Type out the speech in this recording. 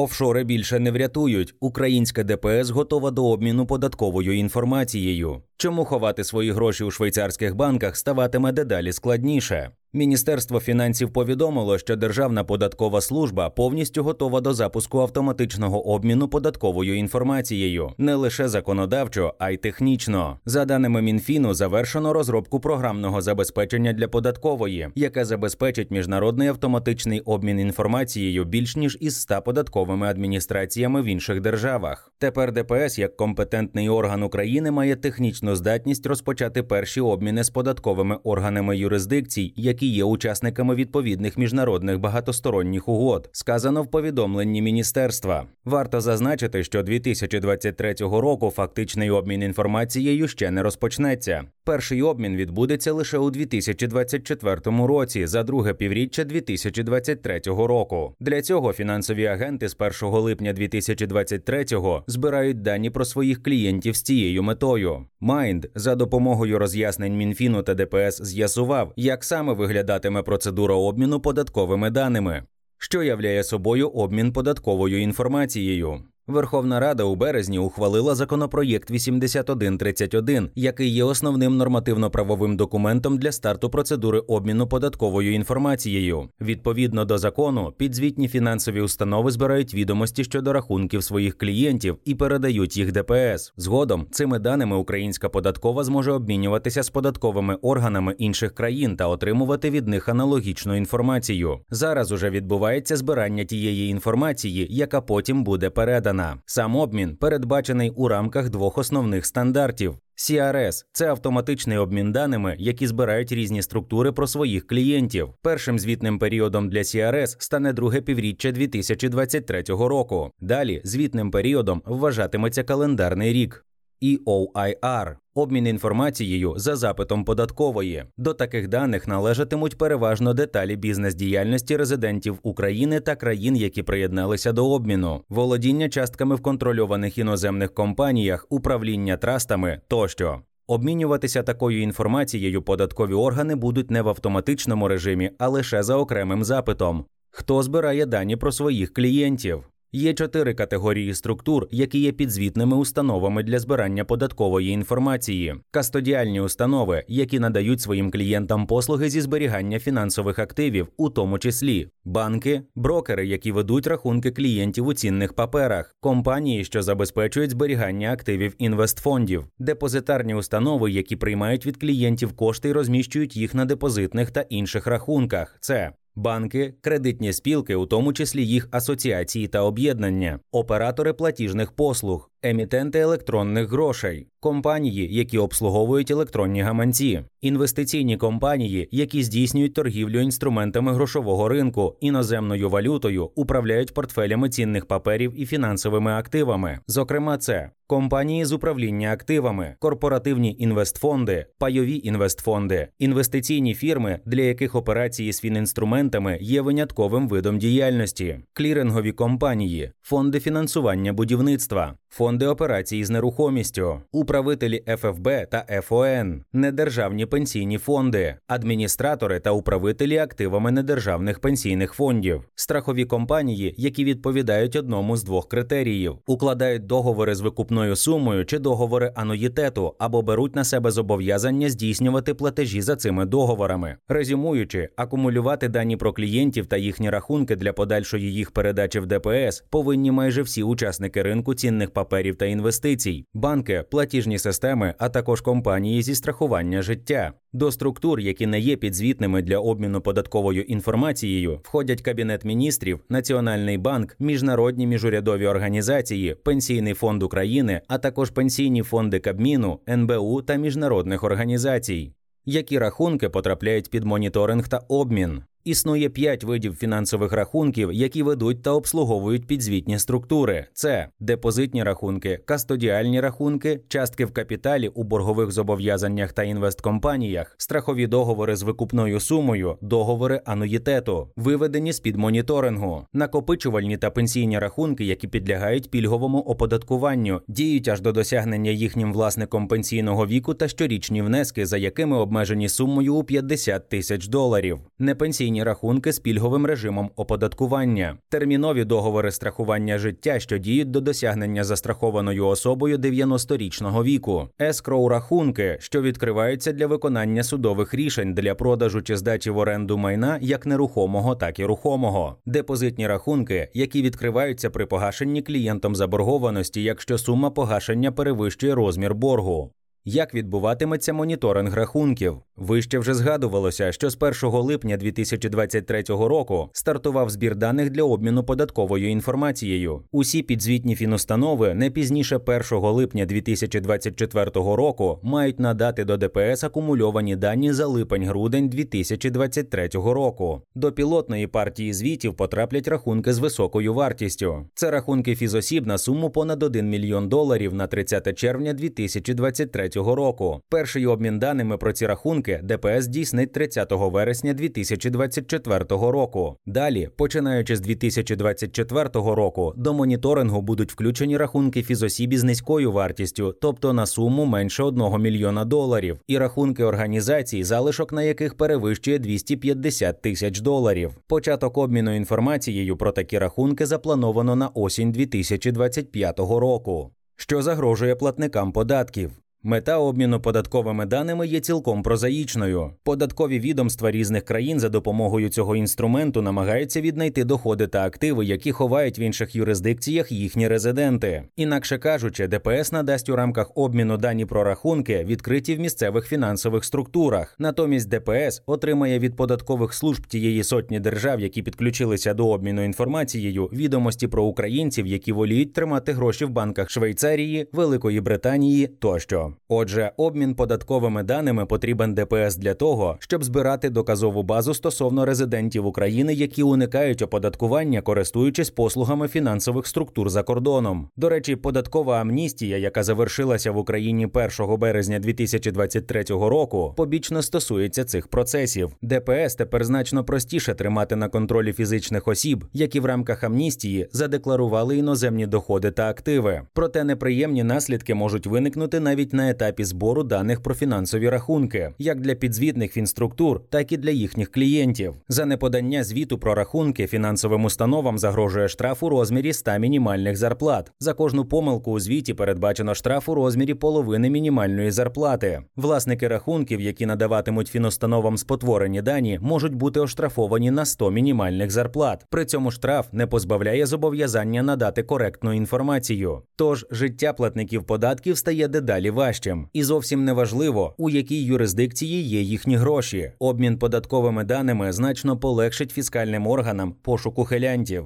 Офшори більше не врятують. Українська ДПС готова до обміну податковою інформацією. Чому ховати свої гроші у швейцарських банках ставатиме дедалі складніше? Міністерство фінансів повідомило, що Державна податкова служба повністю готова до запуску автоматичного обміну податковою інформацією не лише законодавчо, а й технічно. За даними Мінфіну, завершено розробку програмного забезпечення для податкової, яке забезпечить міжнародний автоматичний обмін інформацією більш ніж із 100 податковими адміністраціями в інших державах. Тепер ДПС, як компетентний орган України, має технічну здатність розпочати перші обміни з податковими органами юрисдикцій, які є учасниками відповідних міжнародних багатосторонніх угод, сказано в повідомленні міністерства. Варто зазначити, що 2023 року фактичний обмін інформацією ще не розпочнеться. Перший обмін відбудеться лише у 2024 році, за друге півріччя 2023 року. Для цього фінансові агенти з 1 липня 2023 збирають дані про своїх клієнтів з цією метою. Майнд за допомогою роз'яснень Мінфіну та ДПС з'ясував, як саме виглядатиме процедура обміну податковими даними, що являє собою обмін податковою інформацією. Верховна Рада у березні ухвалила законопроєкт 8131, який є основним нормативно-правовим документом для старту процедури обміну податковою інформацією. Відповідно до закону, підзвітні фінансові установи збирають відомості щодо рахунків своїх клієнтів і передають їх ДПС. Згодом цими даними українська податкова зможе обмінюватися з податковими органами інших країн та отримувати від них аналогічну інформацію. Зараз уже відбувається збирання тієї інформації, яка потім буде передана сторона. Сам обмін передбачений у рамках двох основних стандартів. CRS – це автоматичний обмін даними, які збирають різні структури про своїх клієнтів. Першим звітним періодом для CRS стане друге півріччя 2023 року. Далі звітним періодом вважатиметься календарний рік. EOIR – обмін інформацією за запитом податкової. До таких даних належатимуть переважно деталі бізнес-діяльності резидентів України та країн, які приєдналися до обміну, володіння частками в контрольованих іноземних компаніях, управління трастами тощо. Обмінюватися такою інформацією податкові органи будуть не в автоматичному режимі, а лише за окремим запитом. Хто збирає дані про своїх клієнтів? Є чотири категорії структур, які є підзвітними установами для збирання податкової інформації, кастодіальні установи, які надають своїм клієнтам послуги зі зберігання фінансових активів, у тому числі банки, брокери, які ведуть рахунки клієнтів у цінних паперах, компанії, що забезпечують зберігання активів інвестфондів, депозитарні установи, які приймають від клієнтів кошти і розміщують їх на депозитних та інших рахунках. Це банки, кредитні спілки, у тому числі їх асоціації та об'єднання, оператори платіжних послуг, емітенти електронних грошей, компанії, які обслуговують електронні гаманці, інвестиційні компанії, які здійснюють торгівлю інструментами грошового ринку, іноземною валютою, управляють портфелями цінних паперів і фінансовими активами. Зокрема, це компанії з управління активами, корпоративні інвестфонди, пайові інвестфонди, інвестиційні фірми, для яких операції з фінінструментами є винятковим видом діяльності, клірингові компанії, фонди фінансування будівництва, фонди операцій з нерухомістю, управителі ФФБ та ФОН, недержавні пенсійні фонди, адміністратори та управителі активами недержавних пенсійних фондів, страхові компанії, які відповідають одному з двох критеріїв, укладають договори з викупною сумою чи договори ануїтету або беруть на себе зобов'язання здійснювати платежі за цими договорами, резюмуючи, акумулювати дані про клієнтів та їхні рахунки для подальшої їх передачі в ДПС повинні майже всі учасники ринку цінних паперів та інвестицій, банки, платіжні системи, а також компанії зі страхування життя. До структур, які не є підзвітними для обміну податковою інформацією, входять Кабінет міністрів, Національний банк, міжнародні міжурядові організації, Пенсійний фонд України, а також пенсійні фонди Кабміну, НБУ та міжнародних організацій. Які рахунки потрапляють під моніторинг та обмін? Існує п'ять видів фінансових рахунків, які ведуть та обслуговують підзвітні структури: це депозитні рахунки, кастодіальні рахунки, частки в капіталі у боргових зобов'язаннях та інвесткомпаніях, страхові договори з викупною сумою, договори ануїтету, виведені з під моніторингу, накопичувальні та пенсійні рахунки, які підлягають пільговому оподаткуванню, діють аж до досягнення їхнім власником пенсійного віку та щорічні внески, за якими обмежені сумою у 50 тисяч доларів. Непенсійні пенсійні рахунки з пільговим режимом оподаткування, термінові договори страхування життя, що діють до досягнення застрахованою особою 90-річного віку, ескроу рахунки, що відкриваються для виконання судових рішень для продажу чи здачі в оренду майна як нерухомого, так і рухомого, депозитні рахунки, які відкриваються при погашенні клієнтом заборгованості, якщо сума погашення перевищує розмір боргу. Як відбуватиметься моніторинг рахунків? Вище вже згадувалося, що з 1 липня 2023 року стартував збір даних для обміну податковою інформацією. Усі підзвітні фінустанови не пізніше 1 липня 2024 року мають надати до ДПС акумульовані дані за липень-грудень 2023 року. До пілотної партії звітів потраплять рахунки з високою вартістю. Це рахунки фізосіб на суму понад 1 мільйон доларів на 30 червня 2023 року. Перший обмін даними про ці рахунки ДПС здійснить 30 вересня 2024 року. Далі, починаючи з 2024 року, до моніторингу будуть включені рахунки фізосіб із низькою вартістю, тобто на суму менше 1 мільйона доларів, і рахунки організацій, залишок на яких перевищує 250 тисяч доларів. Початок обміну інформацією про такі рахунки заплановано на осінь 2025 року. Що загрожує платникам податків? Мета обміну податковими даними є цілком прозаїчною. Податкові відомства різних країн за допомогою цього інструменту намагаються віднайти доходи та активи, які ховають в інших юрисдикціях їхні резиденти. Інакше кажучи, ДПС надасть у рамках обміну дані про рахунки, відкриті в місцевих фінансових структурах. Натомість ДПС отримає від податкових служб тієї сотні держав, які підключилися до обміну інформацією, відомості про українців, які воліють тримати гроші в банках Швейцарії, Великої Британії тощо. Отже, обмін податковими даними потрібен ДПС для того, щоб збирати доказову базу стосовно резидентів України, які уникають оподаткування, користуючись послугами фінансових структур за кордоном. До речі, податкова амністія, яка завершилася в Україні 1 березня 2023 року, побічно стосується цих процесів. ДПС тепер значно простіше тримати на контролі фізичних осіб, які в рамках амністії задекларували іноземні доходи та активи. Проте неприємні наслідки можуть виникнути навіть на етапі збору даних про фінансові рахунки, як для підзвітних фінструктур, так і для їхніх клієнтів. За неподання звіту про рахунки фінансовим установам загрожує штраф у розмірі 100 мінімальних зарплат. За кожну помилку у звіті передбачено штраф у розмірі половини мінімальної зарплати. Власники рахунків, які надаватимуть фінустановам спотворені дані, можуть бути оштрафовані на 100 мінімальних зарплат. При цьому штраф не позбавляє зобов'язання надати коректну інформацію. Тож життя платників податків стає дедалі важче важчим, і зовсім не важливо, у якій юрисдикції є їхні гроші. Обмін податковими даними значно полегшить фіскальним органам пошуку хелянтів.